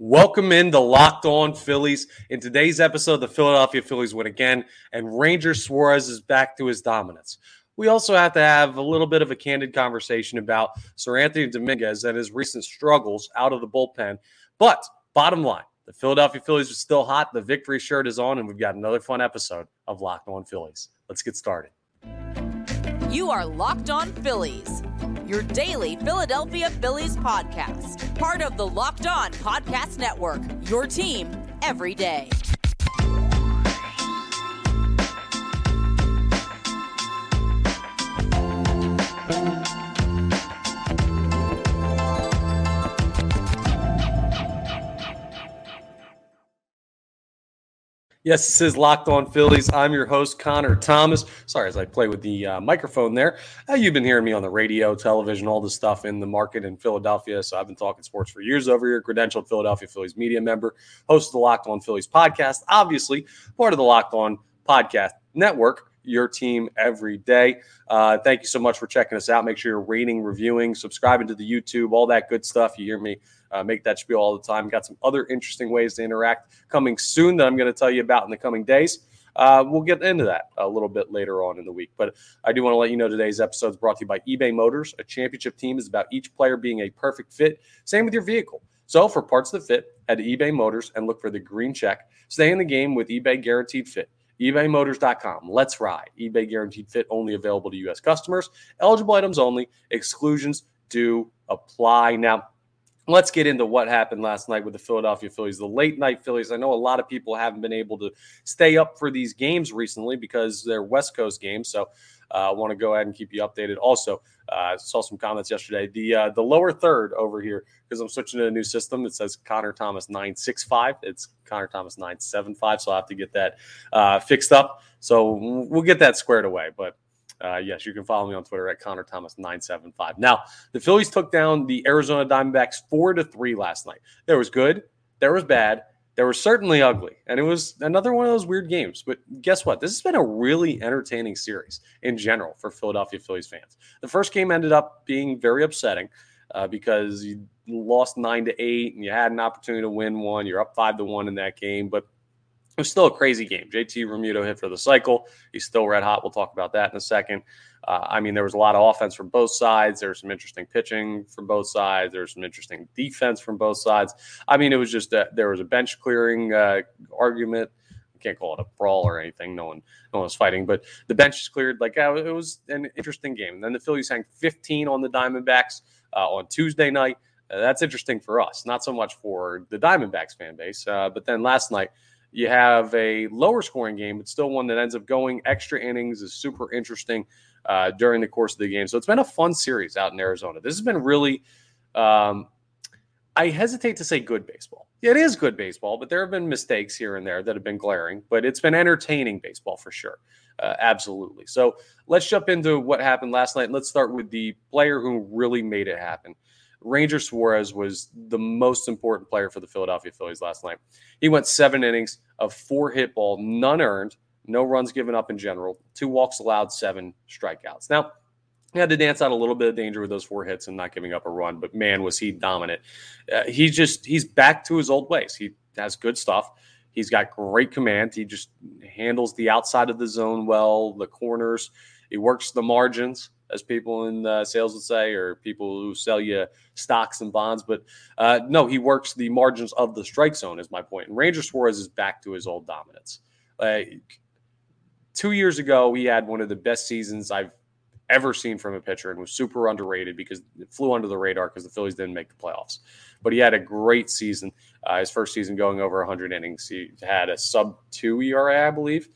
Welcome in the Locked On Phillies. In today's episode, the Philadelphia Phillies win again, and Ranger Suarez is back to his dominance. We also have to have a little bit of a candid conversation about Seranthony Dominguez and his recent struggles out of the bullpen. But bottom line, the Philadelphia Phillies are still hot. The victory shirt is on, and we've got another fun episode of Locked On Phillies. Let's get started. You are Locked On Phillies your daily Philadelphia Phillies podcast. Part of the Locked On Podcast Network, your team every day. Yes, this is Locked On Phillies. I'm your host, Connor Thomas. Sorry, as I play with the uh, microphone there. Uh, you've been hearing me on the radio, television, all the stuff in the market in Philadelphia. So I've been talking sports for years over here. Credentialed Philadelphia Phillies media member, host of the Locked On Phillies podcast, obviously part of the Locked On Podcast Network your team every day. Uh, thank you so much for checking us out. Make sure you're rating, reviewing, subscribing to the YouTube, all that good stuff. You hear me uh, make that spiel all the time. Got some other interesting ways to interact coming soon that I'm going to tell you about in the coming days. Uh, we'll get into that a little bit later on in the week. But I do want to let you know today's episode is brought to you by eBay Motors. A championship team is about each player being a perfect fit. Same with your vehicle. So for parts that fit, head to eBay Motors and look for the green check. Stay in the game with eBay Guaranteed Fit. ebaymotors.com. Let's ride. eBay Guaranteed Fit only available to U.S. customers. Eligible items only. Exclusions do apply. Now, let's get into what happened last night with the Philadelphia Phillies, the late night Phillies. I know a lot of people haven't been able to stay up for these games recently because they're West Coast games. So uh, I want to go ahead and keep you updated. Also, I uh, saw some comments yesterday. The uh, the lower third over here because I'm switching to a new system. It says Connor Thomas nine six five. It's Connor Thomas nine seven five. So I have to get that uh, fixed up. So we'll get that squared away. But uh, yes, you can follow me on Twitter at Connor Thomas 975. Now, the Phillies took down the Arizona Diamondbacks four to three last night. There was good, there was bad, there was certainly ugly, and it was another one of those weird games. But guess what? This has been a really entertaining series in general for Philadelphia Phillies fans. The first game ended up being very upsetting uh, because you lost nine to eight, and you had an opportunity to win one. You're up five to one in that game, but it was still a crazy game. JT Realmuto hit for the cycle. He's still red hot. We'll talk about that in a second. Uh, I mean, there was a lot of offense from both sides. There was some interesting pitching from both sides. There was some interesting defense from both sides. I mean, it was just a, there was a bench clearing uh, argument. I can't call it a brawl or anything. No one, no one was fighting, but the bench is cleared. Like uh, it was an interesting game. And then the Phillies hang 15 on the Diamondbacks uh, on Tuesday night. Uh, that's interesting for us, not so much for the Diamondbacks fan base. But then last night you have a lower scoring game, but still one that ends up going extra innings is super interesting uh, during the course of the game. So it's been a fun series out in Arizona. This has been really, um, I hesitate to say good baseball. It is good baseball, but there have been mistakes here and there that have been glaring, but it's been entertaining baseball for sure. Uh, absolutely. So let's jump into what happened last night. Let's start with the player who really made it happen. Ranger Suarez was the most important player for the Philadelphia Phillies last night. He went seven innings of four hit ball, none earned, no runs given up in general, two walks allowed, seven strikeouts. Now, he had to dance out a little bit of danger with those four hits and not giving up a run, but man, was he dominant. Uh, he's just, he's back to his old ways. He has good stuff. He's got great command. He just handles the outside of the zone well, the corners. He works the margins as people in uh, sales would say, or people who sell you stocks and bonds. But uh, no, he works the margins of the strike zone, is my point. And Ranger Suarez is back to his old dominance. Like two years ago, he had one of the best seasons I've ever seen from a pitcher and was super underrated because it flew under the radar because the Phillies didn't make the playoffs. But he had a great season. Uh, his first season going over 100 innings. He had a sub two ERA, I believe.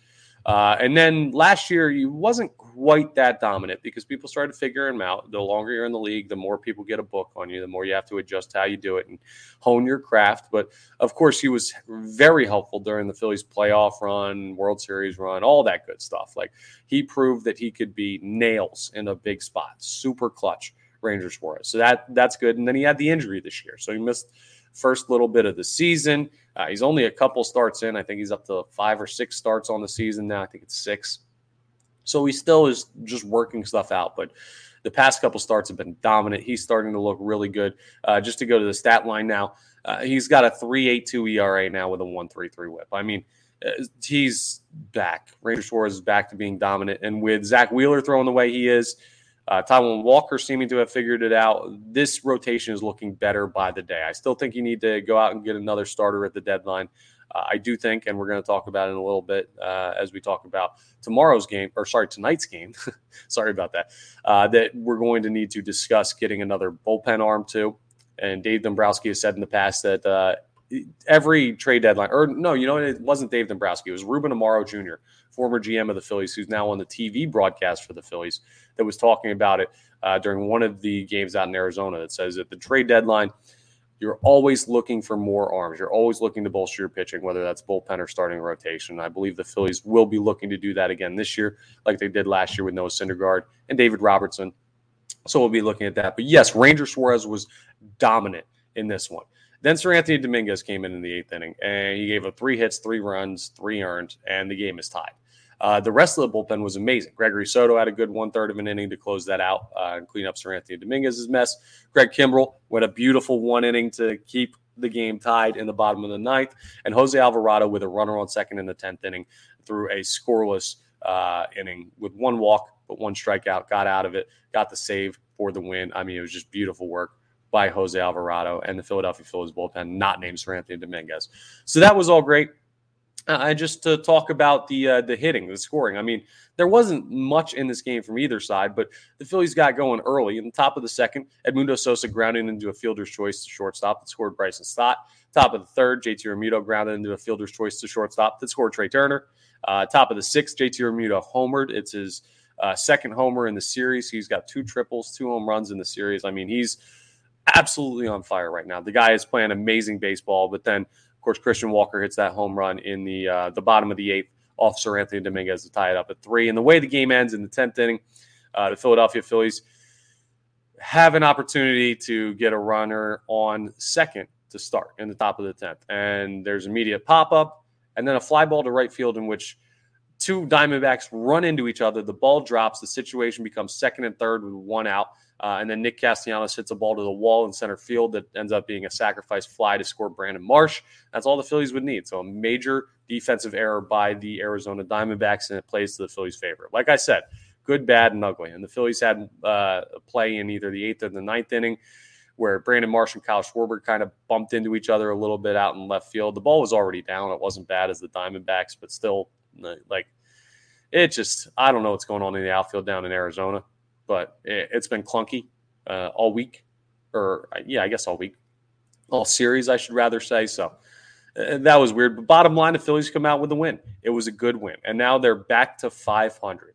Uh, and then last year, he wasn't quite that dominant because people started figuring him out. The longer you're in the league, the more people get a book on you, the more you have to adjust how you do it and hone your craft. But of course, he was very helpful during the Phillies playoff run, World Series run, all that good stuff. Like he proved that he could be nails in a big spot, super clutch. Ranger Suarez. So that that's good. And then he had the injury this year. So he missed first little bit of the season. Uh, he's only a couple starts in. I think he's up to five or six starts on the season now. I think it's six. So he still is just working stuff out. But the past couple starts have been dominant. He's starting to look really good. Uh, just to go to the stat line now, uh, he's got a 3.82 ERA now with a 1.33 WHIP. I mean, uh, he's back. Ranger Suarez is back to being dominant, and with Zack Wheeler throwing the way he is, uh, Taijuan Walker seeming to have figured it out. This rotation is looking better by the day. I still think you need to go out and get another starter at the deadline. Uh, I do think, and we're going to talk about it in a little bit uh, as we talk about tomorrow's game, or sorry, tonight's game. sorry about that. Uh, that we're going to need to discuss getting another bullpen arm too. And Dave Dombrowski has said in the past that uh, every trade deadline, or no, you know, it wasn't Dave Dombrowski. It was Ruben Amaro Jr., former GM of the Phillies, who's now on the TV broadcast for the Phillies, that was talking about it uh, during one of the games out in Arizona. That says at the trade deadline, you're always looking for more arms. You're always looking to bolster your pitching, whether that's bullpen or starting rotation. I believe the Phillies will be looking to do that again this year, like they did last year with Noah Syndergaard and David Robertson. So we'll be looking at that. But yes, Ranger Suarez was dominant in this one. Then Seranthony Dominguez came in in the eighth inning, and he gave up three hits, three runs, three earned, and the game is tied. Uh, the rest of the bullpen was amazing. Gregory Soto had a good one third of an inning to close that out uh, and clean up Seranthony Dominguez's mess. Craig Kimbrel went a beautiful one inning to keep the game tied in the bottom of the ninth. And Jose Alvarado with a runner on second in the 10th inning through a scoreless uh, inning with one walk, but one strikeout, got out of it, got the save for the win. I mean, it was just beautiful work by Jose Alvarado and the Philadelphia Phillies bullpen, not named Seranthony Dominguez. So that was all great. Uh, just to talk about the uh, the hitting, the scoring. I mean, there wasn't much in this game from either side, but the Phillies got going early. In the top of the second, Edmundo Sosa grounded into a fielder's choice to shortstop that scored Bryson Stott. Top of the third, JT Realmuto grounded into a fielder's choice to shortstop that scored Trea Turner. Uh, top of the sixth, JT Realmuto homered. It's his uh, second homer in the series. He's got two triples, two home runs in the series. I mean, he's absolutely on fire right now. The guy is playing amazing baseball, but then course, Christian Walker hits that home run in the uh, the bottom of the eighth off Seranthony Dominguez to tie it up at three. And the way the game ends in the tenth inning, uh, the Philadelphia Phillies have an opportunity to get a runner on second to start in the top of the tenth, and there's immediate pop up, and then a fly ball to right field in which two Diamondbacks run into each other. The ball drops. The situation becomes second and third with one out. Uh, and then Nick Castellanos hits a ball to the wall in center field that ends up being a sacrifice fly to score Brandon Marsh. That's all the Phillies would need. So a major defensive error by the Arizona Diamondbacks, and it plays to the Phillies' favor. Like I said, good, bad, and ugly. And the Phillies had uh, a play in either the eighth or the ninth inning where Brandon Marsh and Kyle Schwarber kind of bumped into each other a little bit out in left field. The ball was already down. It wasn't bad as the Diamondbacks, but still, like, it just, I don't know what's going on in the outfield down in Arizona but it, has been clunky uh, all week, or yeah, I guess all week, all series, I should rather say. So uh, that was weird. But bottom line, the Phillies come out with a win. It was a good win, and now they're back to 500.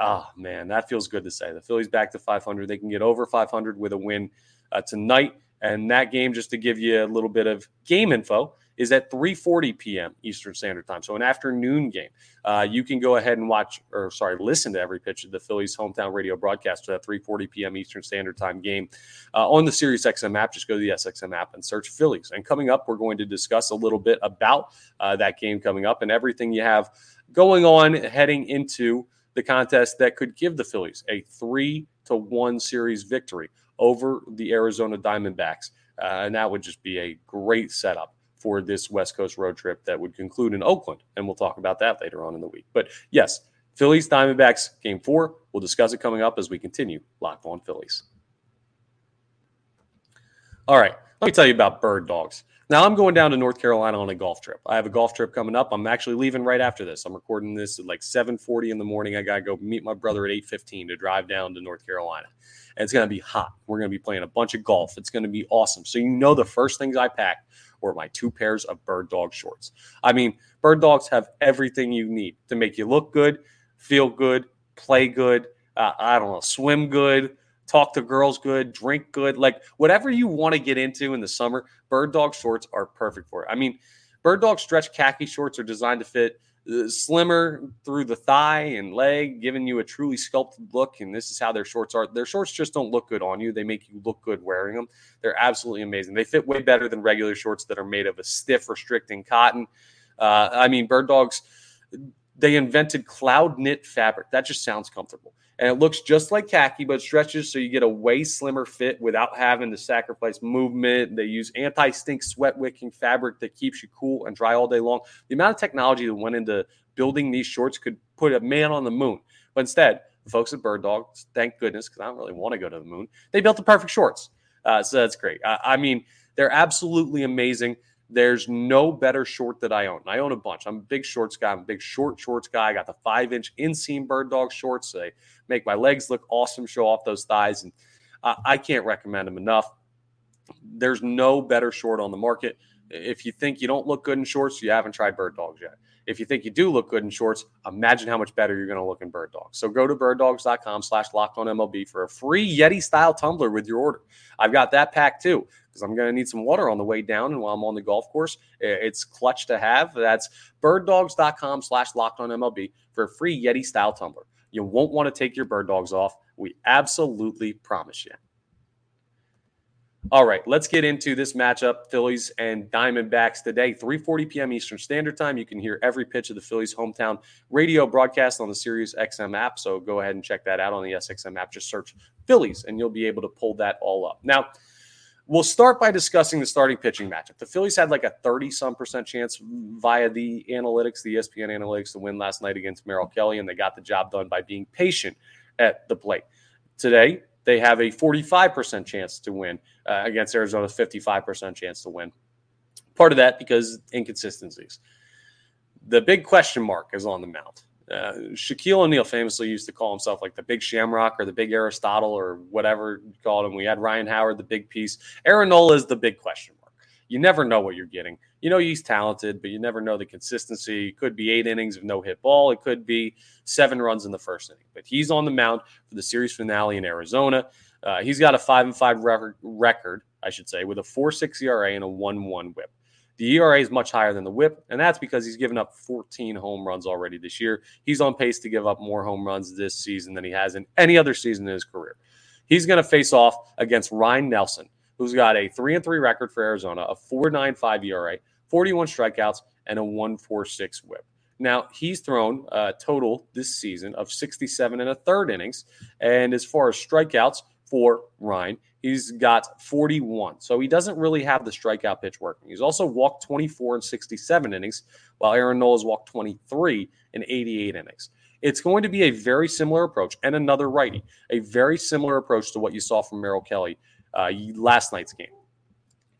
Oh man, that feels good to say. The Phillies back to 500. They can get over 500 with a win uh, tonight. And that game, just to give you a little bit of game info, is at 3:40 p.m. Eastern Standard Time. So an afternoon game. Uh, you can go ahead and watch, or sorry, listen to every pitch of the Phillies hometown radio broadcast for that 3:40 p.m. Eastern Standard Time game uh, on the Sirius XM app. Just go to the SXM app and search Phillies. And coming up, we're going to discuss a little bit about uh, that game coming up and everything you have going on heading into the contest that could give the Phillies a three to one series victory over the Arizona Diamondbacks. Uh, and that would just be a great setup for this West Coast road trip that would conclude in Oakland. And we'll talk about that later on in the week. But yes, Phillies Diamondbacks game four. We'll discuss it coming up as we continue Locked on Phillies. All right, let me tell you about bird dogs. Now I'm going down to North Carolina on a golf trip. I have a golf trip coming up. I'm actually leaving right after this. I'm recording this at like 7:40 in the morning. I gotta go meet my brother at 8:15 to drive down to North Carolina. And it's gonna be hot. We're gonna be playing a bunch of golf. It's gonna be awesome. So you know the first things I packed or my two pairs of bird dog shorts. I mean, bird dogs have everything you need to make you look good, feel good, play good. Uh, I don't know, swim good, talk to girls good, drink good, like whatever you want to get into in the summer, bird dog shorts are perfect for it. I mean, bird dog stretch khaki shorts are designed to fit slimmer through the thigh and leg, giving you a truly sculpted look. And this is how their shorts are. Their shorts just don't look good on you; they make you look good wearing them. They're absolutely amazing. They fit way better than regular shorts that are made of a stiff, restricting cotton. Uh, I mean, Bird Dogs. They invented cloud knit fabric. That just sounds comfortable. And it looks just like khaki, but stretches so you get a way slimmer fit without having to sacrifice movement. They use anti stink sweat wicking fabric that keeps you cool and dry all day long. The amount of technology that went into building these shorts could put a man on the moon. But instead, the folks at Bird Dogs, thank goodness, because I don't really want to go to the moon, they built the perfect shorts. Uh, so that's great. I, I mean, they're absolutely amazing. There's no better short that I own. I own a bunch. I'm a big shorts guy. I'm a big short shorts guy. I got the five inch inseam bird dog shorts. They make my legs look awesome, show off those thighs. And I can't recommend them enough. There's no better short on the market. If you think you don't look good in shorts, you haven't tried bird dogs yet. If you think you do look good in shorts, imagine how much better you're going to look in bird dogs. So go to birddogs.com slash locked on MLB for a free Yeti style tumbler with your order. I've got that pack too because I'm going to need some water on the way down and while I'm on the golf course. It's clutch to have. That's birddogs.com slash locked on MLB for a free Yeti style tumbler. You won't want to take your bird dogs off. We absolutely promise you. All right, let's get into this matchup, Phillies and Diamondbacks today, 3:40 p.m. Eastern Standard Time. You can hear every pitch of the Phillies hometown radio broadcast on the Sirius XM app. So go ahead and check that out on the SXM app. Just search Phillies, and you'll be able to pull that all up. Now, we'll start by discussing the starting pitching matchup. The Phillies had like a 30 some percent chance via the analytics, the ESPN analytics, to win last night against Merrill Kelly, and they got the job done by being patient at the plate. Today, they have a 45% chance to win uh, against Arizona's 55% chance to win. Part of that because inconsistencies. The big question mark is on the mound. Uh, Shaquille O'Neal famously used to call himself like the big Shamrock or the big Aristotle or whatever you called him. We had Ryan Howard, the big piece. Aaron Nola is the big question mark. You never know what you're getting. You know he's talented, but you never know the consistency. It could be eight innings of no hit ball. It could be seven runs in the first inning. But he's on the mound for the series finale in Arizona. Uh, he's got a five and five record, I should say, with a four six ERA and a one one WHIP. The ERA is much higher than the WHIP, and that's because he's given up 14 home runs already this year. He's on pace to give up more home runs this season than he has in any other season in his career. He's going to face off against Ryne Nelson, who's got a three and three record for Arizona, a 4.95 ERA, 41 strikeouts, and a 1.46 WHIP. Now he's thrown a total this season of 67 and a third innings, and as far as strikeouts for Ryne, he's got 41. So he doesn't really have the strikeout pitch working. He's also walked 24 and 67 innings, while Aaron Nola's walked 23 and 88 innings. It's going to be a very similar approach, and another righty, a very similar approach to what you saw from Merrill Kelly uh, last night's game.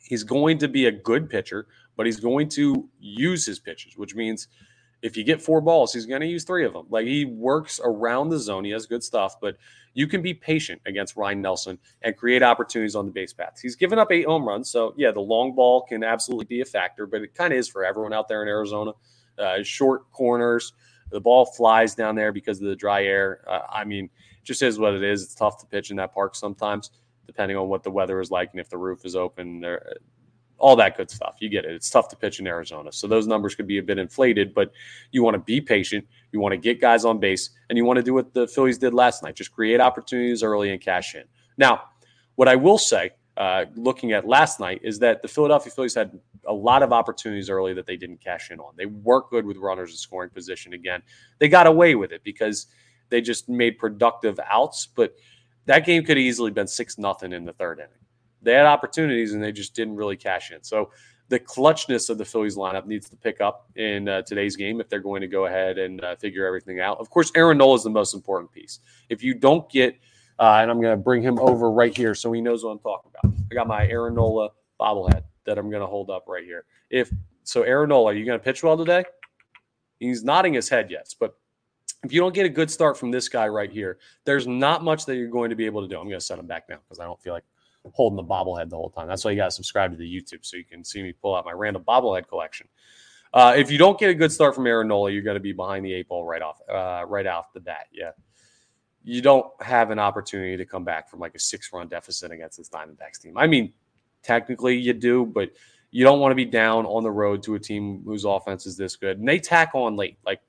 He's going to be a good pitcher, but he's going to use his pitches, which means if you get four balls, he's going to use three of them. Like he works around the zone. He has good stuff, but you can be patient against Ryne Nelson and create opportunities on the base paths. He's given up eight home runs. So, yeah, the long ball can absolutely be a factor, but it kind of is for everyone out there in Arizona. Uh, short corners, the ball flies down there because of the dry air. Uh, I mean, just is what it is. It's tough to pitch in that park sometimes, depending on what the weather is like and if the roof is open. There, all that good stuff. You get it. It's tough to pitch in Arizona. So those numbers could be a bit inflated, but you want to be patient. You want to get guys on base, and you want to do what the Phillies did last night just create opportunities early and cash in. Now, what I will say, uh, looking at last night, is that the Philadelphia Phillies had a lot of opportunities early that they didn't cash in on. They weren't good with runners in scoring position again. They got away with it because they just made productive outs, but that game could have easily been 6 nothing in the third inning they had opportunities and they just didn't really cash in. So the clutchness of the Phillies lineup needs to pick up in uh, today's game if they're going to go ahead and uh, figure everything out. Of course, Aaron Nola is the most important piece. If you don't get, uh, and I'm going to bring him over right here so he knows what I'm talking about. I got my Aaron Nola bobblehead that I'm going to hold up right here. If so, Aaron Nola, are you going to pitch well today? He's nodding his head yes, but if you don't get a good start from this guy right here, there's not much that you're going to be able to do. I'm going to set him back now because I don't feel like holding the bobblehead the whole time. That's why you got to subscribe to the YouTube so you can see me pull out my random bobblehead collection. Uh, if you don't get a good start from Aaron Nola, you're going to be behind the eight ball right off, uh, right off the bat. Yeah, you don't have an opportunity to come back from like a six run deficit against this Diamondbacks team. I mean, technically you do, but you don't want to be down on the road to a team whose offense is this good. And they tack on late. Like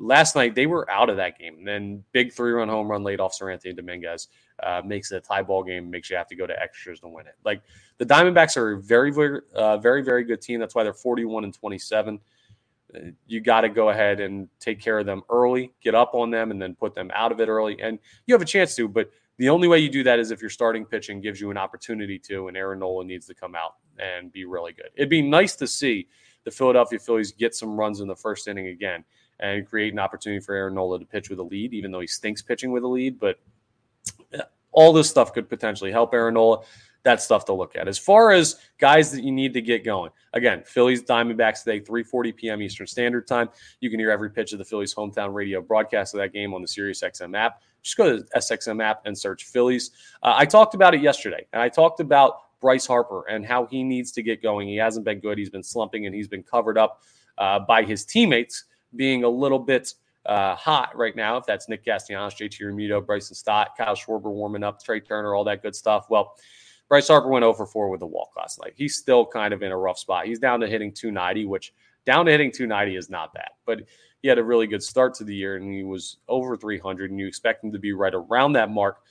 last night, they were out of that game. And then big three run home run late off Seranthony Dominguez uh, makes it a tie ball game, makes you have to go to extras to win it. Like the Diamondbacks are a very, very, uh, very, very good team. That's why they're 41 and 27. you got to go ahead and take care of them early, get up on them, and then put them out of it early. And you have a chance to, but the only way you do that is if your starting pitching gives you an opportunity to, and Aaron Nola needs to come out and be really good. It'd be nice to see the Philadelphia Phillies get some runs in the first inning again and create an opportunity for Aaron Nola to pitch with a lead, even though he stinks pitching with a lead. But all this stuff could potentially help Aaron Nola that's stuff to look at. As far as guys that you need to get going, again, Phillies Diamondbacks today, 3:40 p.m. Eastern Standard Time. You can hear every pitch of the Phillies hometown radio broadcast of that game on the SiriusXM app. Just go to the SXM app and search Phillies. Uh, I talked about it yesterday, and I talked about Bryce Harper and how he needs to get going. He hasn't been good. He's been slumping, and he's been covered up uh, by his teammates being a little bit uh, hot right now. If that's Nick Castellanos, JT Realmuto, Bryson Stott, Kyle Schwarber warming up, Trea Turner, all that good stuff. Well, Bryce Harper went over 4 with a walk last night. He's still kind of in a rough spot. He's down to hitting 290, which down to hitting 290 is not bad, but he had a really good start to the year and he was over 300, and you expect him to be right around that mark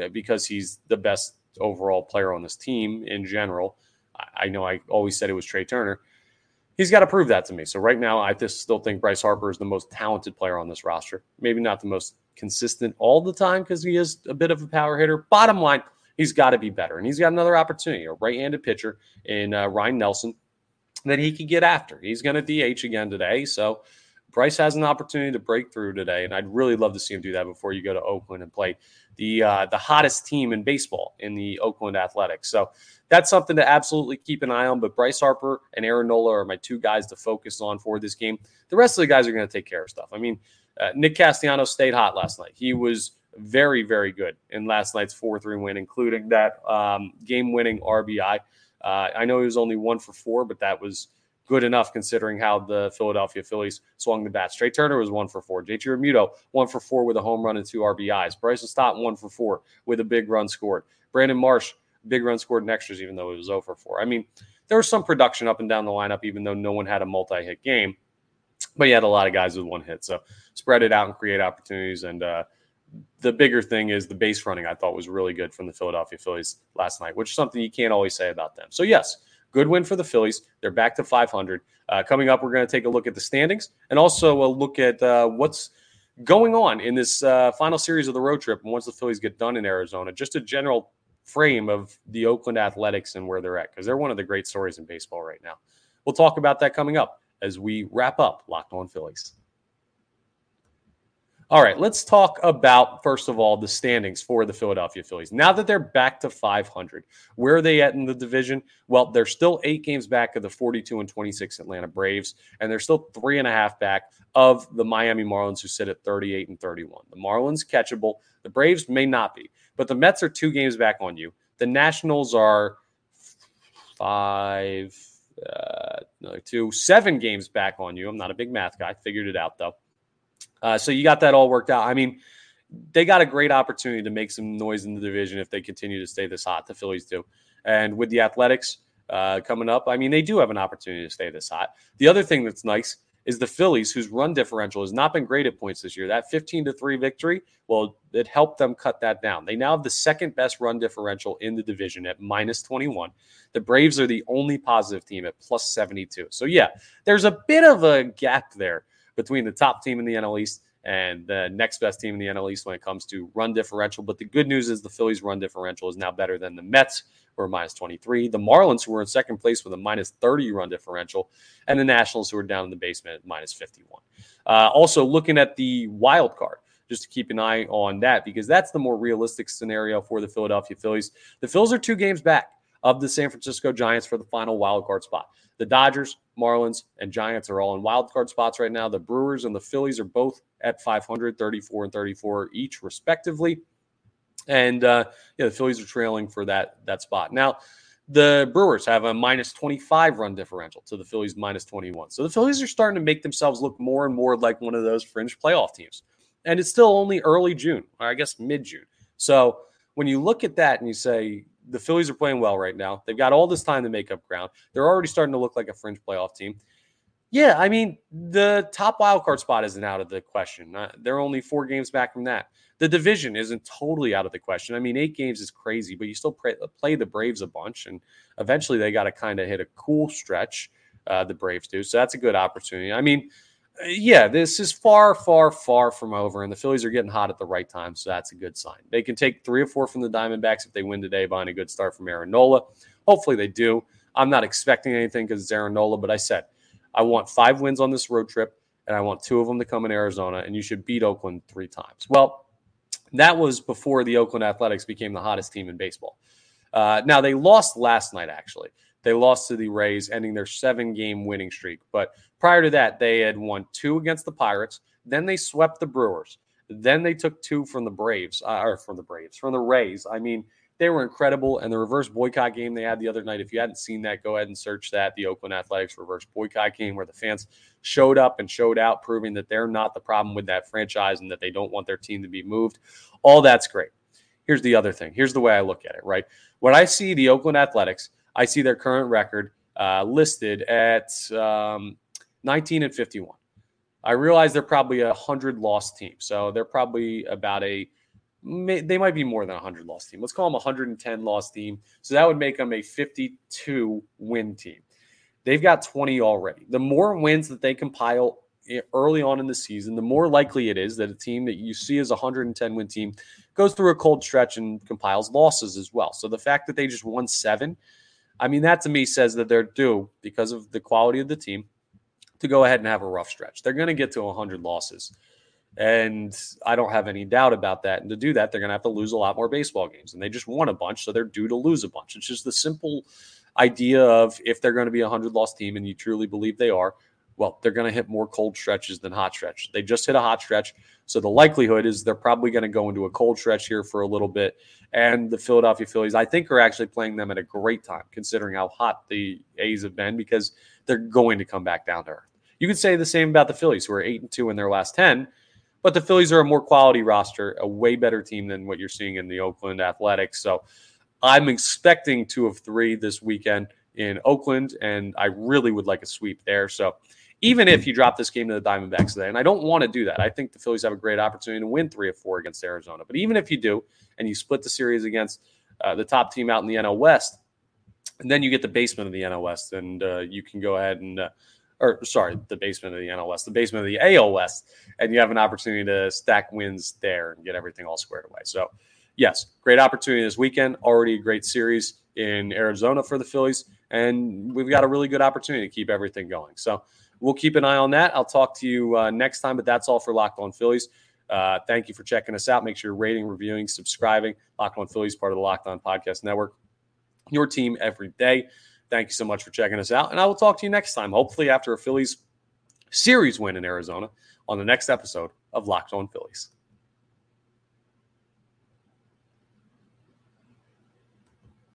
uh, because he's the best overall player on this team in general. I know I always said it was Trea Turner. He's got to prove that to me. So right now, I just still think Bryce Harper is the most talented player on this roster. Maybe not the most consistent all the time because he is a bit of a power hitter. Bottom line, he's got to be better. And he's got another opportunity, a right handed pitcher in uh, Ryne Nelson that he could get after. He's going to DH again today. So Bryce has an opportunity to break through today. And I'd really love to see him do that before you go to Oakland and play the, uh, the hottest team in baseball in the Oakland Athletics. So that's something to absolutely keep an eye on. But Bryce Harper and Aaron Nola are my two guys to focus on for this game. The rest of the guys are going to take care of stuff. I mean, uh, Nick Castellanos stayed hot last night. He was very, very good in last night's 4 3 win, including that um, game winning RBI. Uh, I know he was only one for four, but that was good enough considering how the Philadelphia Phillies swung the bat. Trea Turner was one for four. JT Realmuto, one for four with a home run and two RBIs. Bryson Stott, one for four with a big run scored. Brandon Marsh, big run scored in extras, even though it was 0 for four. I mean, there was some production up and down the lineup, even though no one had a multi hit game. But you had a lot of guys with one hit. So spread it out and create opportunities. And, uh, the bigger thing is the base running I thought was really good from the Philadelphia Phillies last night, which is something you can't always say about them. So, yes, good win for the Phillies. They're back to 500. Uh, coming up, we're going to take a look at the standings and also a look at uh, what's going on in this uh, final series of the road trip. And once the Phillies get done in Arizona, just a general frame of the Oakland Athletics and where they're at, because they're one of the great stories in baseball right now. We'll talk about that coming up as we wrap up Locked On Phillies. All right, let's talk about, first of all, the standings for the Philadelphia Phillies. Now that they're back to 500, where are they at in the division? Well, they're still eight games back of the 42 and 26 Atlanta Braves, and they're still three and a half back of the Miami Marlins, who sit at 38 and 31. The Marlins catchable, the Braves may not be, but the Mets are two games back on you. The Nationals are five, uh, two, seven games back on you. I'm not a big math guy, figured it out though. Uh, so you got that all worked out. I mean, they got a great opportunity to make some noise in the division if they continue to stay this hot. The Phillies do. And with the Athletics uh, coming up, I mean, they do have an opportunity to stay this hot. The other thing that's nice is the Phillies, whose run differential has not been great at points this year. That 15 to 3 victory, well, it helped them cut that down. They now have the second best run differential in the division at minus 21. The Braves are the only positive team at plus 72. So, yeah, there's a bit of a gap there between the top team in the NL East and the next best team in the NL East when it comes to run differential. But the good news is the Phillies' run differential is now better than the Mets, who are minus 23, the Marlins, who are in second place with a minus 30 run differential, and the Nationals, who are down in the basement at minus 51. Uh, also, looking at the wild card, just to keep an eye on that because that's the more realistic scenario for the Philadelphia Phillies. The Phillies are two games back of the San Francisco Giants for the final wild card spot. The Dodgers, Marlins, and Giants are all in wild card spots right now. The Brewers and the Phillies are both at 534 and 34 each, respectively. And uh, yeah, the Phillies are trailing for that that spot. Now, the Brewers have a minus 25 run differential to the Phillies minus 21. So the Phillies are starting to make themselves look more and more like one of those fringe playoff teams. And it's still only early June, or I guess mid June. So when you look at that and you say, the Phillies are playing well right now. They've got all this time to make up ground. They're already starting to look like a fringe playoff team. Yeah, I mean, the top wild card spot isn't out of the question. Uh, they're only four games back from that. The division isn't totally out of the question. I mean, eight games is crazy, but you still play, play the Braves a bunch, and eventually they got to kind of hit a cool stretch. Uh, the Braves do. So that's a good opportunity. I mean, yeah, this is far, far, far from over, and the Phillies are getting hot at the right time, so that's a good sign. They can take three or four from the Diamondbacks if they win today buying a good start from Aaron Nola. Hopefully they do. I'm not expecting anything because it's Aaron Nola, but I said I want five wins on this road trip, and I want two of them to come in Arizona, and you should beat Oakland three times. Well, that was before the Oakland Athletics became the hottest team in baseball. Uh, now they lost last night, actually. They lost to the Rays, ending their seven game winning streak. But prior to that, they had won two against the Pirates. Then they swept the Brewers. Then they took two from the Braves, uh, or from the Braves, from the Rays. I mean, they were incredible. And the reverse boycott game they had the other night, if you hadn't seen that, go ahead and search that the Oakland Athletics reverse boycott game where the fans showed up and showed out, proving that they're not the problem with that franchise and that they don't want their team to be moved. All that's great. Here's the other thing. Here's the way I look at it, right? When I see the Oakland Athletics, I see their current record uh, listed at um, 19 and 51. I realize they're probably a 100 loss team. So they're probably about a, they might be more than a 100 loss team. Let's call them a 110 loss team. So that would make them a 52 win team. They've got 20 already. The more wins that they compile early on in the season, the more likely it is that a team that you see as a 110 win team goes through a cold stretch and compiles losses as well. So the fact that they just won seven, I mean, that to me says that they're due because of the quality of the team to go ahead and have a rough stretch. They're going to get to 100 losses. And I don't have any doubt about that. And to do that, they're going to have to lose a lot more baseball games. And they just won a bunch, so they're due to lose a bunch. It's just the simple idea of if they're going to be a 100 loss team and you truly believe they are, well, they're going to hit more cold stretches than hot stretch. They just hit a hot stretch. So the likelihood is they're probably going to go into a cold stretch here for a little bit. And the Philadelphia Phillies, I think, are actually playing them at a great time, considering how hot the A's have been, because they're going to come back down to earth. You could say the same about the Phillies, who are eight and two in their last 10, but the Phillies are a more quality roster, a way better team than what you're seeing in the Oakland Athletics. So I'm expecting two of three this weekend in Oakland, and I really would like a sweep there. So even if you drop this game to the Diamondbacks today, and I don't want to do that, I think the Phillies have a great opportunity to win three or four against Arizona. But even if you do, and you split the series against uh, the top team out in the NL West, and then you get the basement of the NL West, and uh, you can go ahead and, uh, or sorry, the basement of the NL West, the basement of the AL West, and you have an opportunity to stack wins there and get everything all squared away. So, yes, great opportunity this weekend. Already a great series in Arizona for the Phillies, and we've got a really good opportunity to keep everything going. So, we'll keep an eye on that. I'll talk to you uh, next time, but that's all for Locked On Phillies. Uh, thank you for checking us out. Make sure you're rating, reviewing, subscribing. Locked On Phillies, part of the Locked On Podcast Network. Your team every day. Thank you so much for checking us out. And I will talk to you next time, hopefully after a Phillies series win in Arizona on the next episode of Locked On Phillies.